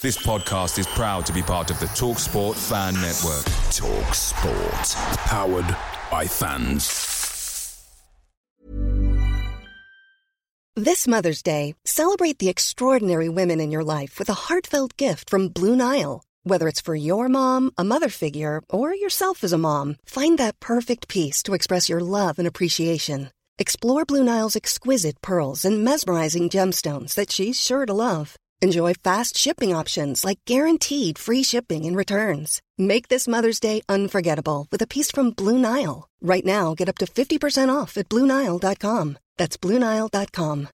This podcast is proud to be part of the Talk Sport Fan Network. Talk Sport. Powered by fans. This Mother's Day, celebrate the extraordinary women in your life with a heartfelt gift from Blue Nile. Whether it's for your mom, a mother figure, or yourself as a mom, find that perfect piece to express your love and appreciation. Explore Blue Nile's exquisite pearls and mesmerizing gemstones that she's sure to love. Enjoy fast shipping options like guaranteed free shipping and returns. Make this Mother's Day unforgettable with a piece from Blue Nile. Right now, get up to 50% off at BlueNile.com. That's BlueNile.com.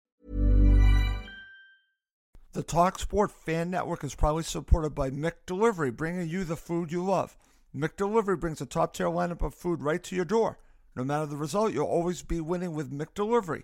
The TalkSport Fan Network is proudly supported by McDelivery, bringing you the food you love. McDelivery brings a top tier lineup of food right to your door. No matter the result, you'll always be winning with McDelivery.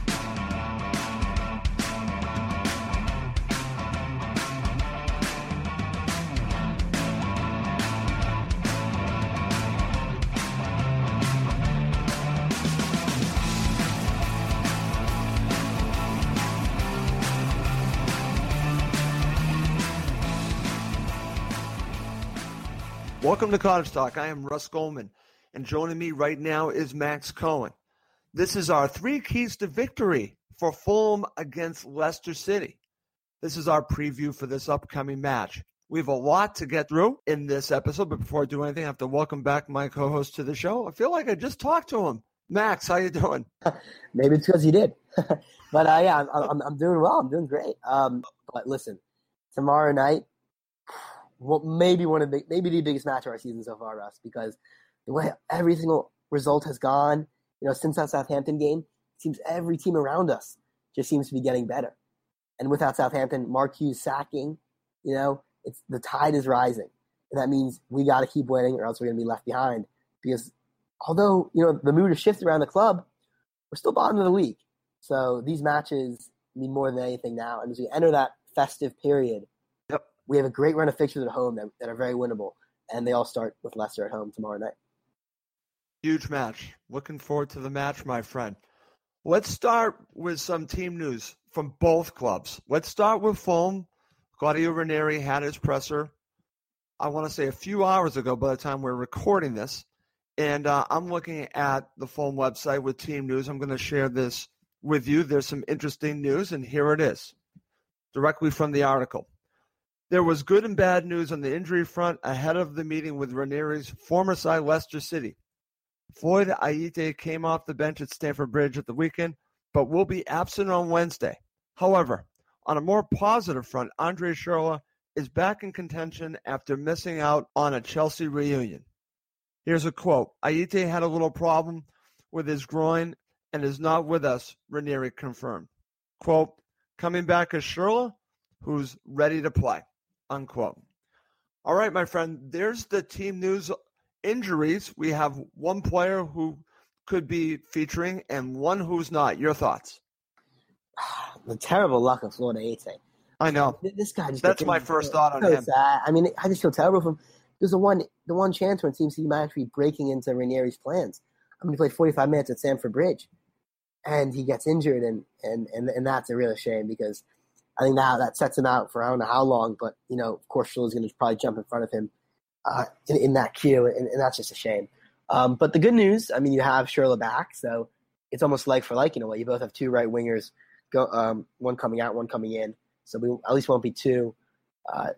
Welcome to Cottage Talk. I am Russ Goldman, and joining me right now is Max Cohen. This is our three keys to victory for Fulham against Leicester City. This is our preview for this upcoming match. We have a lot to get through in this episode, but before I do anything, I have to welcome back my co-host to the show. I feel like I just talked to him. Max, how you doing? Maybe it's because you did, but uh, yeah, I'm, I'm, I'm doing well. I'm doing great. Um, but listen, tomorrow night well, maybe one of the maybe the biggest match of our season so far, Russ, because the way every single result has gone, you know, since that Southampton game, seems every team around us just seems to be getting better. And without Southampton, Mark Hughes sacking, you know, it's the tide is rising. And that means we got to keep winning or else we're going to be left behind. Because although, you know, the mood has shifted around the club, we're still bottom of the league. So these matches mean more than anything now. And as we enter that festive period, we have a great run of fixtures at home that, that are very winnable, and they all start with Leicester at home tomorrow night. Huge match. Looking forward to the match, my friend. Let's start with some team news from both clubs. Let's start with Fulham. Claudio Ranieri had his presser, I want to say a few hours ago by the time we're recording this. And uh, I'm looking at the Fulham website with team news. I'm going to share this with you. There's some interesting news, and here it is directly from the article. There was good and bad news on the injury front ahead of the meeting with Ranieri's former side Leicester City. Floyd Ayité came off the bench at Stamford Bridge at the weekend, but will be absent on Wednesday. However, on a more positive front, Andre Schurrle is back in contention after missing out on a Chelsea reunion. Here's a quote Ayité had a little problem with his groin and is not with us, Ranieri confirmed. Quote, coming back as Schurrle, who's ready to play unquote. All right, my friend, there's the team news injuries. We have one player who could be featuring and one who's not. Your thoughts? the terrible luck of Floyd Ayité. I know. This guy just That's my first thought on so him. Sad. I mean, I just feel terrible for him. There's the one the one chance where it seems he might actually be breaking into Ranieri's plans. I mean, he played 45 minutes at Stamford Bridge, and he gets injured, and and and, and that's a real shame because – I think now that sets him out for I don't know how long, but you know, of course, is going to probably jump in front of him uh, in, in, that queue, and, and, that's just a shame. Um, but the good news, I mean, you have Schurrle back, so it's almost like for like in a way. You both have two right wingers, go um, one coming out, one coming in, so we at least won't be too uh,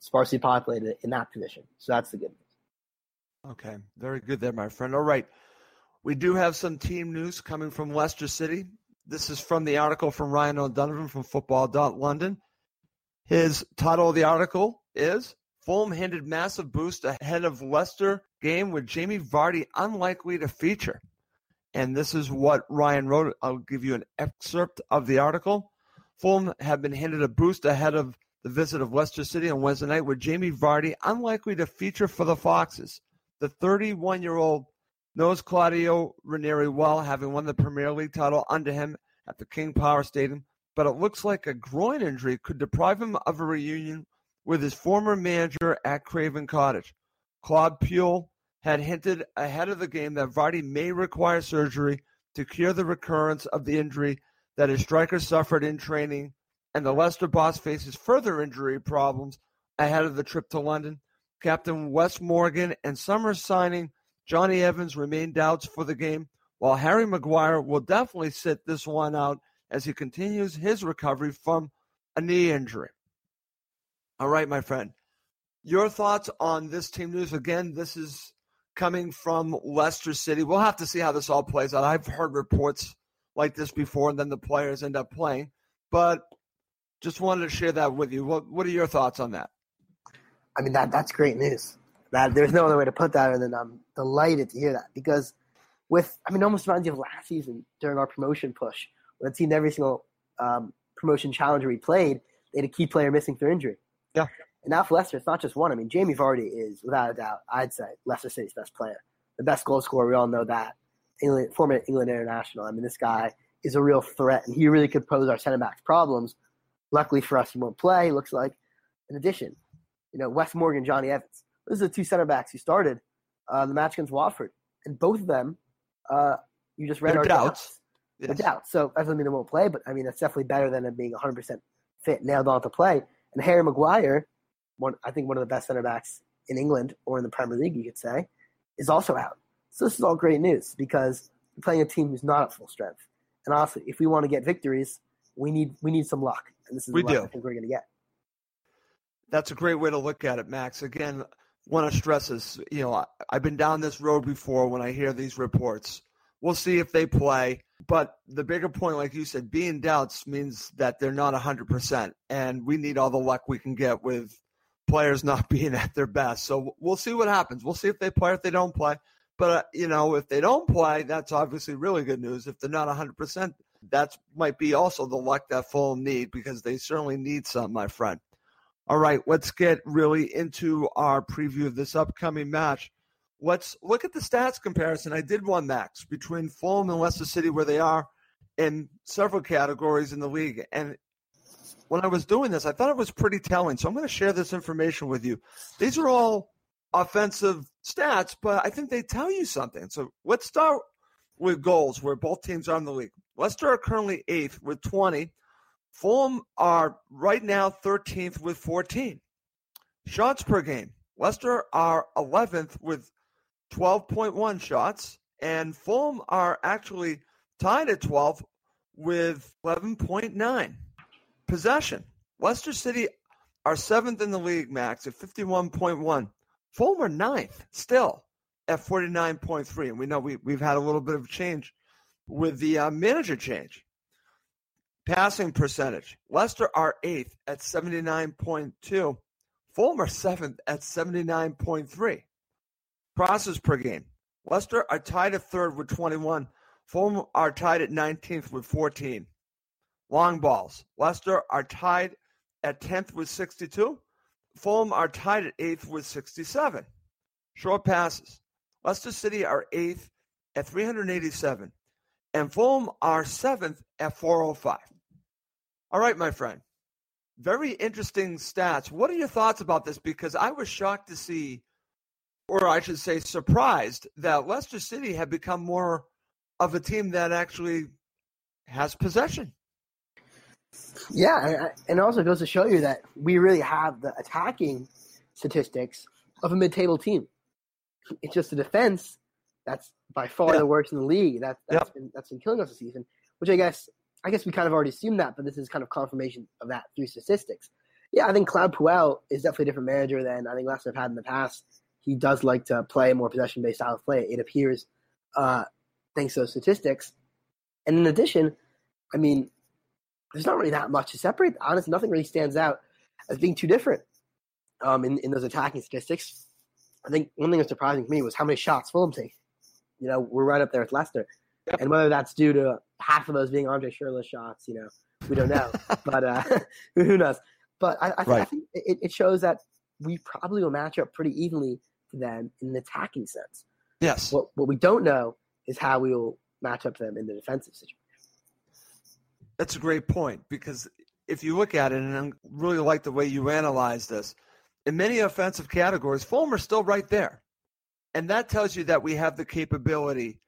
sparsely populated in that position. So that's the good news. Okay, very good there, my friend. All right. We do have some team news coming from Leicester City. This is from the article from Ryan O'Donovan from Football.London. His title of the article is Fulham handed massive boost ahead of Leicester game with Jamie Vardy unlikely to feature. And this is what Ryan wrote. I'll give you an excerpt of the article. Fulham have been handed a boost ahead of the visit of Leicester City on Wednesday night with Jamie Vardy unlikely to feature for the Foxes. The 31 year old knows Claudio Ranieri well, having won the Premier League title under him at the King Power Stadium but it looks like a groin injury could deprive him of a reunion with his former manager at Craven Cottage. Claude Puel had hinted ahead of the game that Vardy may require surgery to cure the recurrence of the injury that his striker suffered in training, and the Leicester boss faces further injury problems ahead of the trip to London. Captain Wes Morgan and summer signing Jonny Evans remain doubts for the game, while Harry Maguire will definitely sit this one out as he continues his recovery from a knee injury. All right, my friend. Your thoughts on this team news? Again, this is coming from Leicester City. We'll have to see how this all plays out. I've heard reports like this before, and then the players end up playing. But just wanted to share that with you. What What are your thoughts on that? I mean that that's great news. That there's no other way to put that and than I'm delighted to hear that because with I mean almost reminds you of last season during our promotion push when it seemed every single um, promotion challenger we played they had a key player missing through injury. Yeah. And now for Leicester, it's not just one. I mean, Jamie Vardy is, without a doubt, I'd say Leicester City's best player, the best goal scorer. We all know that. England, former England international. I mean, this guy is a real threat, and he really could pose our center backs problems. Luckily for us, he won't play. Looks like. In addition, you know, Wes Morgan, Jonny Evans. Those are the two center backs who started uh, the match against Watford, and both of them, uh, you just read They're our doubts. doubts. Yes. doubts. So that doesn't mean they won't play, but I mean that's definitely better than them being 100 percent fit, nailed on to play. And Harry Maguire, one I think one of the best center backs in England or in the Premier League, you could say, is also out. So this is all great news because we're playing a team who's not at full strength. And honestly, if we want to get victories, we need we need some luck, and this is We the luck do. I think we're going to get. That's a great way to look at it, Max. Again, want to stress this. You know, I, I've been down this road before when I hear these reports. We'll see if they play. But the bigger point, like you said, being doubts means that they're not 100%. And we need all the luck we can get with players not being at their best. So we'll see what happens. We'll see if they play, if they don't play. But, uh, you know, if they don't play, that's obviously really good news. If they're not 100%, that might be also the luck that Fulham need because they certainly need some, my friend. All right, let's get really into our preview of this upcoming match. Let's look at the stats comparison. I did one, Max, between Fulham and Leicester City, where they are in several categories in the league. And when I was doing this, I thought it was pretty telling. So I'm going to share this information with you. These are all offensive stats, but I think they tell you something. So let's start with goals, where both teams are in the league. Leicester are currently eighth with 20. Fulham are right now 13th with 14. Shots per game. Leicester are 11th with 12.1 shots, and Fulham are actually tied at 12 with 11.9. Possession. Leicester City are seventh in the league, Max, at 51.1. Fulham are ninth still at 49.3. And we know we, we've had a little bit of change with the uh, manager change. Passing percentage. Leicester are eighth at 79.2. Fulham are seventh at 79.3. Crosses per game. Leicester are tied at third with 21. Fulham are tied at 19th with 14. Long balls. Leicester are tied at 10th with 62. Fulham are tied at 8th with 67. Short passes. Leicester City are 8th at 387. And Fulham are 7th at 405. All right, my friend. Very interesting stats. What are your thoughts about this? Because I was shocked to see, or I should say, surprised that Leicester City had become more of a team that actually has possession. Yeah, and- also goes to show you that we really have the attacking statistics of a mid-table team. It's just the defense that's by far Yeah. the worst in the league. That that's Yep. been that's been killing us this season. Which I guess I guess we kind of already assumed that, but this is kind of confirmation of that through statistics. Yeah, I think Claude Puel is definitely a different manager than I think Leicester have had in the past. He does like to play a more possession-based style of play. It appears, uh, thanks to those statistics. And in addition, I mean, there's not really that much to separate. Honestly, nothing really stands out as being too different um, in, in those attacking statistics. I think one thing that's surprising to me was how many shots Fulham take. You know, we're right up there with Leicester. Yep. And whether that's due to half of those being Andre Schürrle shots, you know, we don't know. but uh, who knows? But I, I, think, I think it, it shows that we probably will match up pretty evenly to them in an attacking sense. Yes. What, what we don't know is how we will match up to them in the defensive situation. That's a great point because if you look at it, and I really like the way you analyze this, in many offensive categories, Fulham are still right there. And that tells you that we have the capability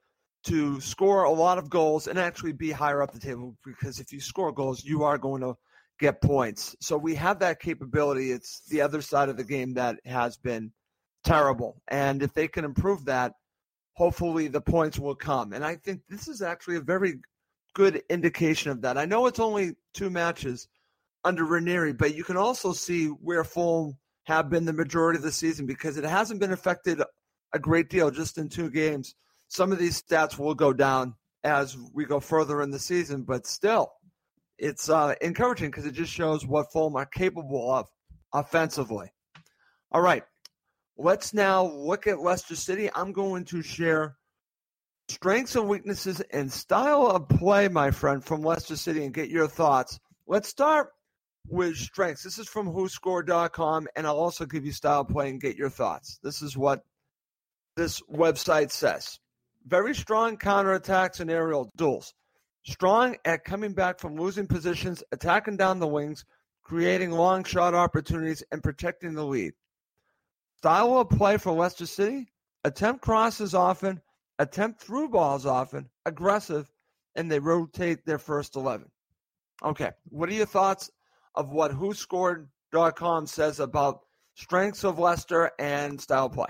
to score a lot of goals and actually be higher up the table because if you score goals, you are going to get points. So we have that capability. It's the other side of the game that has been terrible. And if they can improve that, hopefully the points will come. And I think this is actually a very good indication of that. I know it's only two matches under Ranieri, but you can also see where Fulham have been the majority of the season because it hasn't been affected a great deal just in two games. Some of these stats will go down as we go further in the season, but still, it's uh, encouraging because it just shows what Fulham are capable of offensively. All right, let's now look at Leicester City. I'm going to share strengths and weaknesses and style of play, my friend, from Leicester City and get your thoughts. Let's start with strengths. This is from WhoScored.com, and I'll also give you style of play and get your thoughts. This is what this website says. Very strong counterattacks and aerial duels. Strong at coming back from losing positions, attacking down the wings, creating long shot opportunities, and protecting the lead. Style of play for Leicester City attempt crosses often, attempt through balls often, aggressive, and they rotate their first 11. Okay, what are your thoughts of what WhoScored.com says about strengths of Leicester and style play?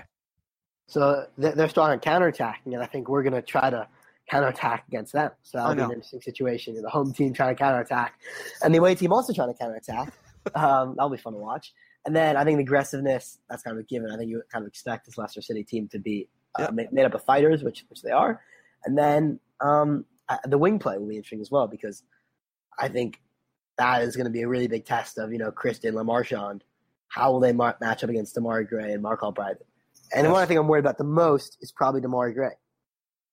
So they're strong at counterattacking, and I think we're going to try to counterattack against them. So that'll be an interesting situation. The home team trying to counterattack, and the away team also trying to counterattack. um, that'll be fun to watch. And then I think the aggressiveness, that's kind of a given. I think you kind of expect this Leicester City team to be uh, yep. made up of fighters, which which they are. And then um, the wing play will be interesting as well because I think that is going to be a really big test of you know Christian LaMarchand. How will they mar- match up against Demarai Gray and Marc Albrighton? And yes. the one I think I'm worried about the most is probably Demarai Gray.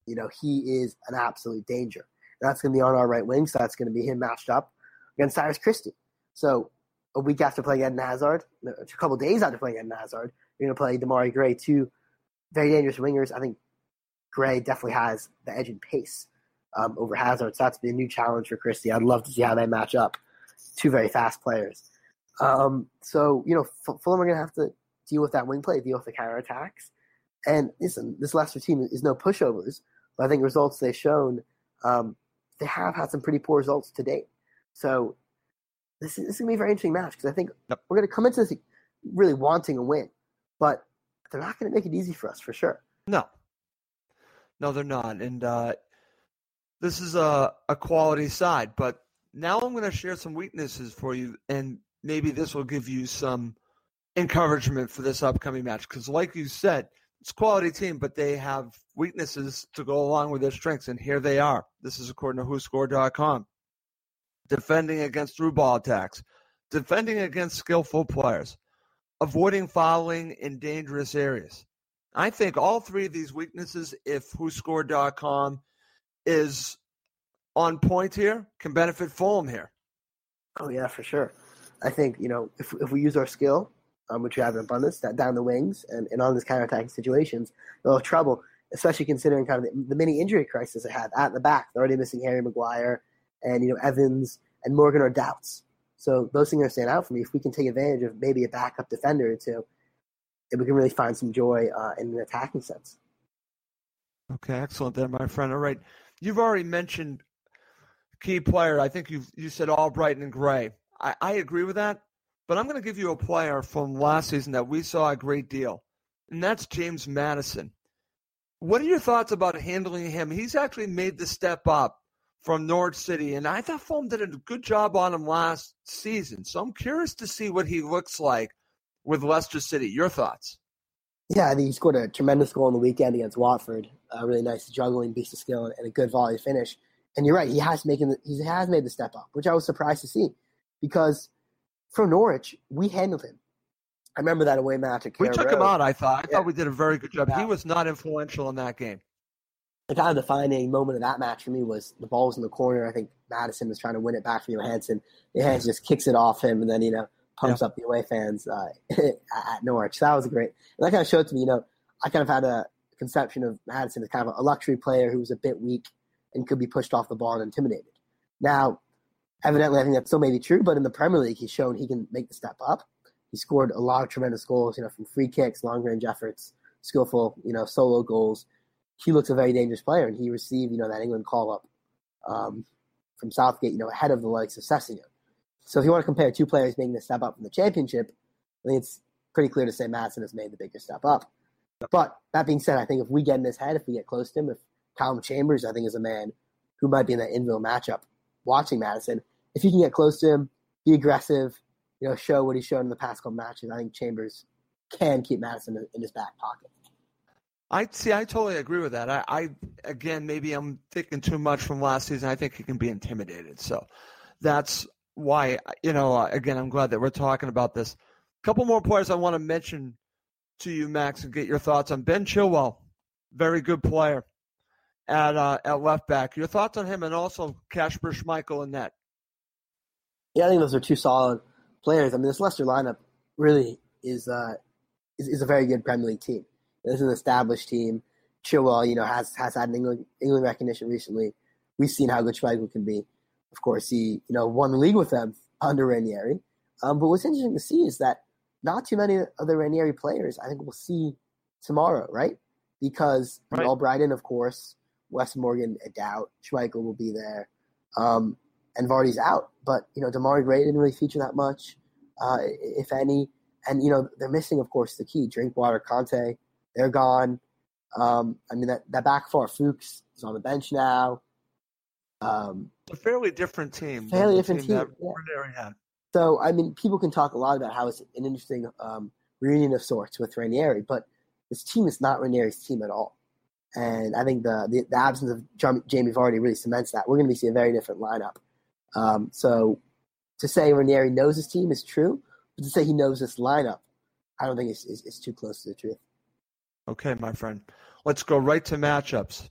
You know, he is an absolute danger. That's going to be on our right wing, so that's going to be him matched up against Cyrus Christie. So a week after playing Eden Hazard, a couple days after playing Eden Hazard, you're going to play Demarai Gray, two very dangerous wingers. I think Gray definitely has the edge in pace um, over Hazard, so that's be a new challenge for Christie. I'd love to see how they match up. Two very fast players. Um, so, you know, Fulham are going to have to deal with that wing play, deal with the counter attacks. And listen, this Leicester team is no pushovers, but I think results they've shown, um, they have had some pretty poor results to date. So this is, this is going to be a very interesting match because I think yep. we're going to come into this really wanting a win, but they're not going to make it easy for us for sure. No, no, they're not. And uh, this is a, a quality side, but now I'm going to share some weaknesses for you, and maybe this will give you some encouragement for this upcoming match. Because, like you said, it's quality team, but they have weaknesses to go along with their strengths, and here they are. This is according to WhoScored.com defending against through ball attacks, defending against skillful players, avoiding fouling in dangerous areas. I think all three of these weaknesses, if WhoScored.com is on point here, can benefit Fulham here. Oh yeah, for sure. I think you know if if we use our skill, um, which we have in abundance, that down the wings and, and on these counterattacking situations, they'll have trouble. Especially considering kind of the, the mini injury crisis they had at the back. They're already missing Harry Maguire and you know Evans and Morgan are doubts. So those things are stand out for me. If we can take advantage of maybe a backup defender or two, we can really find some joy uh, in an attacking sense. Okay, excellent there, my friend. All right, you've already mentioned key player. I think you you said Albrighton and Gray. I, I agree with that, but I'm going to give you a player from last season that we saw a great deal, and that's James Maddison. What are your thoughts about handling him? He's actually made the step up from Norwich City, and I thought Fulham did a good job on him last season. So I'm curious to see what he looks like with Leicester City. Your thoughts? Yeah, I think he scored a tremendous goal on the weekend against Watford. A really nice juggling piece of skill and, a good volley finish. And you're right, he has making the, he has made the step up, which I was surprised to see, because from Norwich we handled him. I remember that away match at We took Road. him out. I thought. I yeah. thought we did a very good job. Yeah. He was not influential in that game the kind of defining moment of that match for me was the ball was in the corner. I think Maddison was trying to win it back from Johansen. Johansen just kicks it off him and then, you know, pumps yeah. up the away fans uh, at Norwich. So that was great. And that kind of showed to me, you know, I kind of had a conception of Maddison as kind of a luxury player who was a bit weak and could be pushed off the ball and intimidated. Now, evidently, I think that still may be true, but in the Premier League, he's shown he can make the step up. He scored a lot of tremendous goals, you know, from free kicks, long range efforts, skillful, you know, solo goals. He looks a very dangerous player, and he received, you know, that England call up um, from Southgate, you know, ahead of the likes of Sessegnon. So if you want to compare two players making the step up from the championship, I think it's pretty clear to say Maddison has made the bigger step up. But that being said, I think if we get in his head, if we get close to him, if Calum Chambers, I think, is a man who might be in that Inville matchup watching Maddison, if you can get close to him, be aggressive, you know, show what he's shown in the past couple matches, I think Chambers can keep Maddison in his back pocket. I see. I totally agree with that. I, I again, maybe I'm thinking too much from last season. I think he can be intimidated. So that's why, you know, again, I'm glad that we're talking about this. A couple more players I want to mention to you, Max, and get your thoughts on Ben Chilwell. Very good player at uh, at left back. Your thoughts on him, and also Kasper Schmeichel in net. Yeah, I think those are two solid players. I mean, this Leicester lineup really is uh, is, is a very good Premier League team. This is an established team. Chilwell, you know, has has had an England England recognition recently. We've seen how good Schmeichel can be. Of course, he you know won the league with them under Ranieri. Um, but what's interesting to see is that not too many of the Ranieri players I think we'll see tomorrow, right? Because right. Albrighton, of course, Wes Morgan a doubt, Schmeichel will be there, um, and Vardy's out. But you know, Demarai Gray didn't really feature that much, uh, if any. And you know, they're missing, of course, the key Drinkwater, Kanté. They're gone. Um, I mean, that, that back four, Fuchs is on the bench now. Um, a fairly different team. Fairly different team. team yeah. So, I mean, people can talk a lot about how it's an interesting um, reunion of sorts with Ranieri, but this team is not Ranieri's team at all. And I think the, the, the absence of Jamie Vardy really cements that. We're going to see a very different lineup. Um, so to say Ranieri knows his team is true, but to say he knows this lineup, I don't think it's, it's, it's too close to the truth. Okay, my friend. Let's go right to matchups.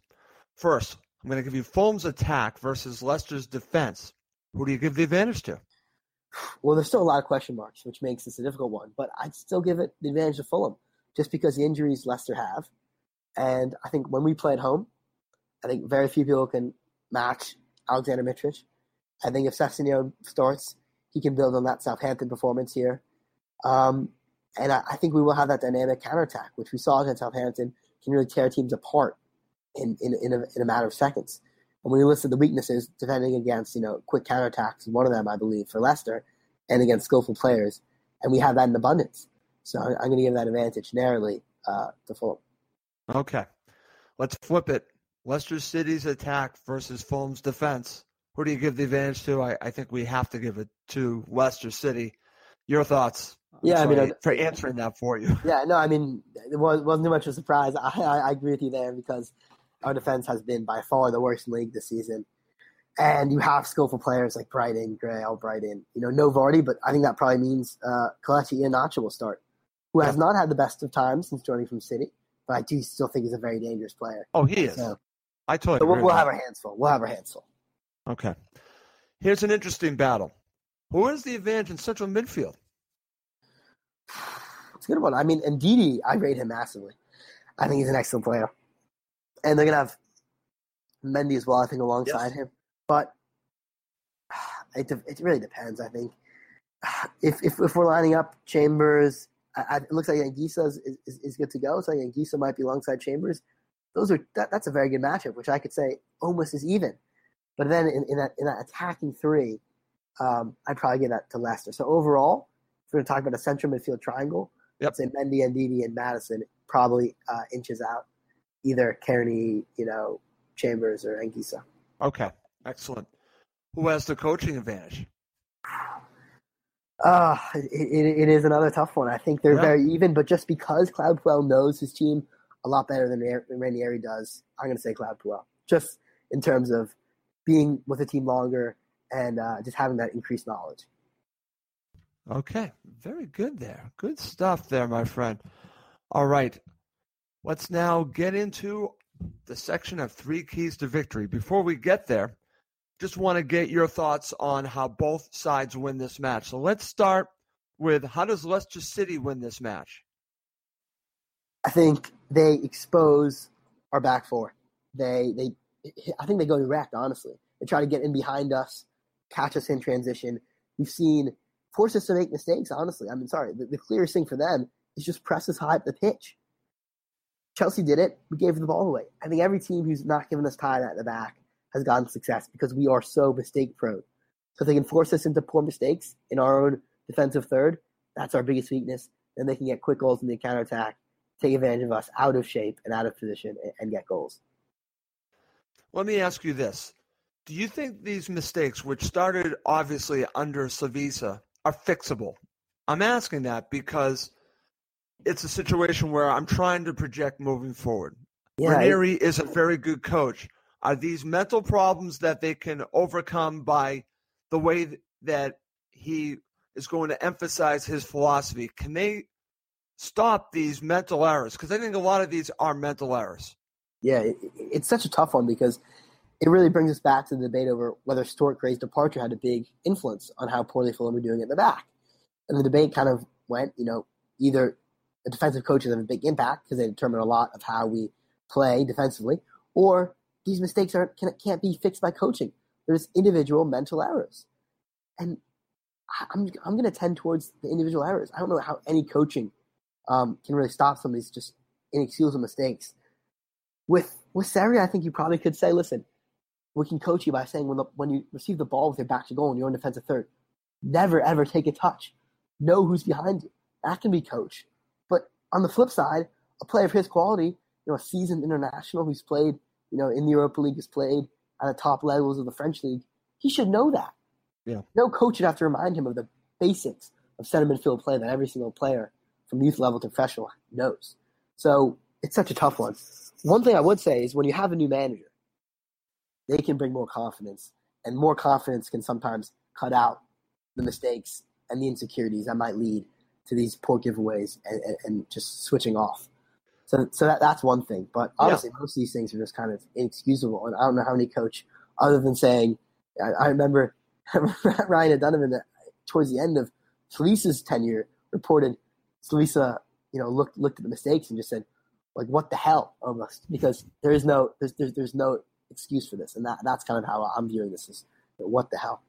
First, I'm going to give you Fulham's attack versus Leicester's defense. Who do you give the advantage to? Well, there's still a lot of question marks, which makes this a difficult one. But I'd still give it the advantage to Fulham, just because the injuries Leicester have, and I think when we play at home, I think very few people can match Alexander Mitrovic. I think if Sessegnon starts, he can build on that Southampton performance here. Um, and I, I, think we will have that dynamic counterattack, which we saw against Southampton, can really tear teams apart in, in, in, a, in a matter of seconds. And when you list the weaknesses, defending against, you know, quick counterattacks one of them, I believe, for Leicester, and against skillful players. And we have that in abundance. So I'm, I'm going to give that advantage narrowly uh, to Fulham. Okay. Let's flip it. Leicester City's attack versus Fulham's defense. Who do you give the advantage to? I, I think we have to give it to Leicester City. Your thoughts? Yeah, I mean, for answering that for you. Yeah, no, I mean, it was, wasn't too much of a surprise. I, I, I agree with you there because our defense has been by far the worst in the league this season. And you have skillful players like Brighton, Gray, Albrighton. You know, no Vardy, but I think that probably means uh, Kelechi Iheanacho will start, who has not had the best of times since joining from City but I do still think he's a very dangerous player. Oh, he is. So, I totally. So we'll, we'll have our hands full. We'll have our hands full. Okay. Here's an interesting battle. Who has the advantage in central midfield? It's a good one. I mean, Ndidi, I rate him massively. I think he's an excellent player, and they're gonna have Mendy as well. I think alongside yes. him, but it it really depends. I think if if if we're lining up Chambers, I, it looks like Anguissa is, is, is, good to go. So Anguissa might be alongside Chambers. Those are that, that's a very good matchup, which I could say almost is even. But then in, in that in that attacking three, um, I'd probably give that to Leicester. So overall, if we're going to talk about a central midfield triangle, yep. I'd say Mendy, Ndidi, and Maddison probably uh, inches out either Cairney, you know, Chambers or Anguissa. Okay, excellent. Who has the coaching advantage? Uh, it, it, it is another tough one. I think they're yeah. very even, but just because Claude Puel knows his team a lot better than Ranieri does, I'm going to say Claude Puel. Just in terms of being with the team longer and uh, just having that increased knowledge. Okay, very good there. Good stuff there, my friend. All right, let's now get into the section of three keys to victory. Before we get there, just want to get your thoughts on how both sides win this match. So let's start with how does Leicester City win this match? I think they expose our back four. They they I think they go direct, honestly. They try to get in behind us catch us in transition. We've seen force us to make mistakes, honestly. I mean, sorry, the, the clearest thing for them is just press us high up the pitch. Chelsea did it. We gave the ball away. I think every team who's not given us time at the back has gotten success because we are so mistake prone. So if they can force us into poor mistakes in our own defensive third, that's our biggest weakness. Then they can get quick goals in the counterattack, take advantage of us out of shape and out of position, and, and get goals. Let me ask you this. Do you think these mistakes, which started obviously under Slavisa, are fixable? I'm asking that because it's a situation where I'm trying to project moving forward. Yeah, Ranieri is a very good coach. Are these mental problems that they can overcome by the way that he is going to emphasize his philosophy? Can they stop these mental errors? Because I think a lot of these are mental errors. Yeah, it, it's such a tough one because it really brings us back to the debate over whether Stuart Gray's departure had a big influence on how poorly Fulham were doing at the back. And the debate kind of went, you know, either the defensive coaches have a big impact because they determine a lot of how we play defensively, or these mistakes aren't can, can't be fixed by coaching. There's individual mental errors, and I'm I'm going to tend towards the individual errors. I don't know how any coaching um, can really stop some of these just inexcusable mistakes. With with Seri, I think you probably could say, listen, we can coach you by saying when the, when you receive the ball with your back to goal and you're in defensive third, never ever take a touch. Know who's behind you. That can be coached. But on the flip side, a player of his quality, you know, a seasoned international who's played, you know, in the Europa League, has played at the top levels of the French league, he should know that. Yeah. No coach should have to remind him of the basics of center midfield play that every single player from youth level to professional knows. So it's such a tough one. One thing I would say is when you have a new manager, they can bring more confidence, and more confidence can sometimes cut out the mistakes and the insecurities that might lead to these poor giveaways and, and, and just switching off. So, so that, that's one thing. But honestly, yeah. most of these things are just kind of inexcusable. And I don't know how any coach, other than saying, I, I remember Ryan O'Donovan uh, towards the end of Slavisa's tenure reported Salisa, you know, looked looked at the mistakes and just said, like, what the hell, almost, because there is no there's there's, there's no excuse for this, and that that's kind of how I'm viewing this. Is what the hell?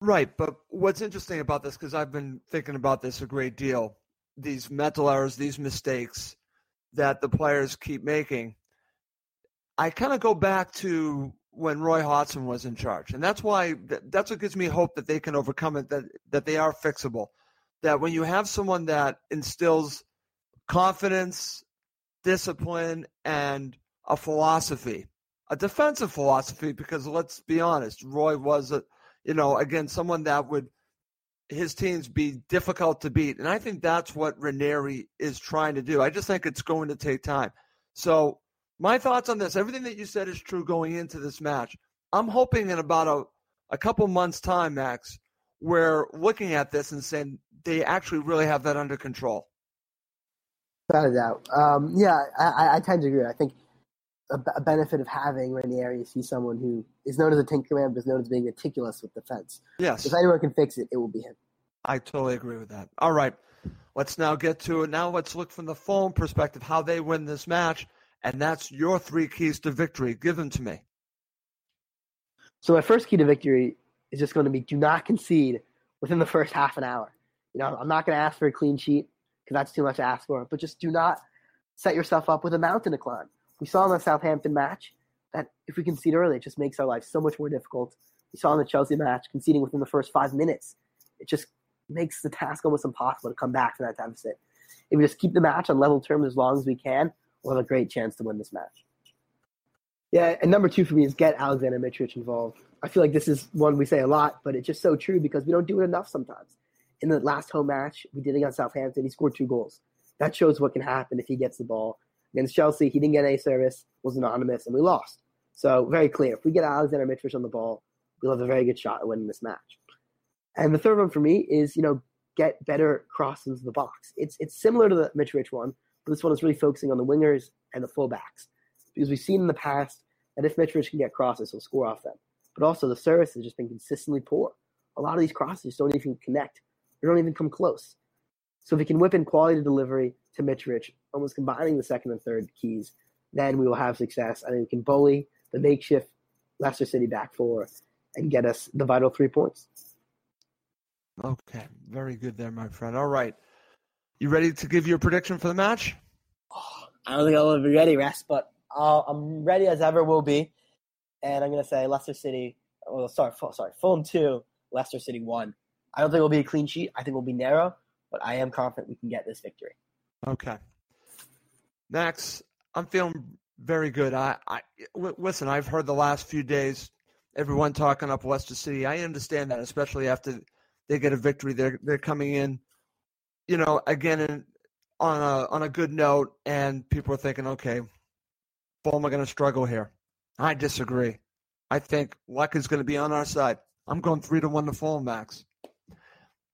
Right, but what's interesting about this because I've been thinking about this a great deal. These mental errors, these mistakes that the players keep making. I kind of go back to when Roy Hodgson was in charge, and that's why that's what gives me hope that they can overcome it. That that they are fixable. That when you have someone that instills confidence, discipline, and a philosophy, a defensive philosophy because let's be honest, Roy was a you know again someone that would his teams be difficult to beat, and I think that's what Ranieri is trying to do. I just think it's going to take time. So my thoughts on this, everything that you said is true going into this match. I'm hoping in about a a couple months time, Max, we're looking at this and saying they actually really have that under control. Without a doubt. Um, yeah, I, I, tend to agree. I think a, a, benefit of having Ranieri is he's someone who is known as a tinkerman, but is known as being meticulous with defense. Yes. If anyone can fix it, it will be him. I totally agree with that. All right. Let's now get to it. Now let's look from the Fulham perspective how they win this match. And that's your three keys to victory. Give them to me. So my first key to victory is just going to be do not concede within the first half an hour. You know, I'm not going to ask for a clean sheet because that's too much to ask for, but just do not set yourself up with a mountain to climb. We saw in the Southampton match that if we concede early, it just makes our life so much more difficult. We saw in the Chelsea match conceding within the first five minutes. It just makes the task almost impossible to come back from that deficit. If we just keep the match on level terms as long as we can, we'll have a great chance to win this match. Yeah, and number two for me is get Alexander Mitrovic involved. I feel like this is one we say a lot, but it's just so true because we don't do it enough sometimes. In the last home match we did against Southampton, he scored two goals. That shows what can happen if he gets the ball Against Chelsea, he didn't get any service, was anonymous, and we lost. So very clear. If we get Alexander Mitrovic on the ball, we'll have a very good shot at winning this match. And the third one for me is, you know, get better crosses into the box. It's it's similar to the Mitrovic one, but this one is really focusing on the wingers and the fullbacks. Because we've seen in the past that if Mitrovic can get crosses, he'll score off them. But also the service has just been consistently poor. A lot of these crosses don't even connect. They don't even come close. So if we can whip in quality delivery to Mitrovic, almost combining the second and third keys, then we will have success. I think we can bully the makeshift Leicester City back four and get us the vital three points. Okay, very good there, my friend. All right, you ready to give your prediction for the match? I don't think I'll ever be ready, Russ, but i am ready as ever will be. And I'm going to say Leicester City, well, sorry, sorry, Fulham 2, Leicester City 1. I don't think it'll be a clean sheet. I think it'll be narrow, but I am confident we can get this victory. Okay. Max, I'm feeling very good. I, I w- listen. I've heard the last few days everyone talking up Leicester City. I understand that, especially after they get a victory. They're they're coming in, you know, again in, on a on a good note, and people are thinking, okay, Fulham are going to struggle here. I disagree. I think luck is going to be on our side. I'm going three to one to Fulham, Max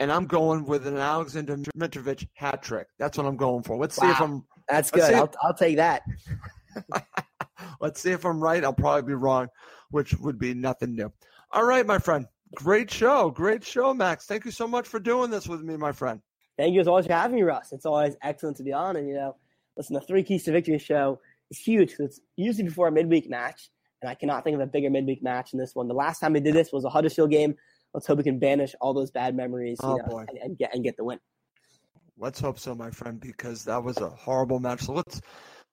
and I'm going with an Alexander Mitrovic hat trick. That's what I'm going for. Let's wow. see if I'm. That's good. I'll, I'll take that. let's see if I'm right. I'll probably be wrong, which would be nothing new. All right, my friend. Great show. Great show, Max. Thank you so much for doing this with me, my friend. Thank you as always for having me, Russ. It's always excellent to be on. And, you know, listen, the Three Keys to Victory show is huge because it's usually before a midweek match. And I cannot think of a bigger midweek match than this one. The last time we did this was a Huddersfield game let's hope we can banish all those bad memories oh, know, and, and, get and get the win. Let's hope so, my friend, because that was a horrible match. So let's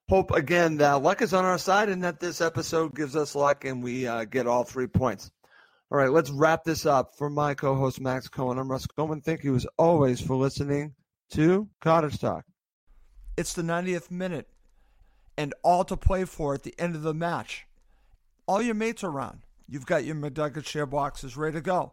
hope again that luck is on our side and that this episode gives us luck and we uh, get all three points. All right, let's wrap this up. For my co-host Max Cohen, I'm Russ Cohen. Thank you as always for listening to Cottage Talk. It's the 90th minute, and all to play for at the end of the match. All your mates are around. You've got your McNugget share boxes ready to go.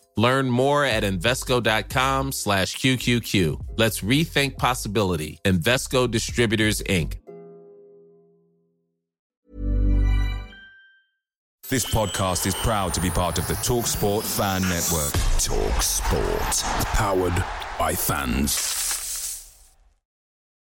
Learn more at Invesco.com slash QQQ. Let's rethink possibility. Invesco Distributors, Inc. This podcast is proud to be part of the TalkSport Fan Network. TalkSport. Powered by fans.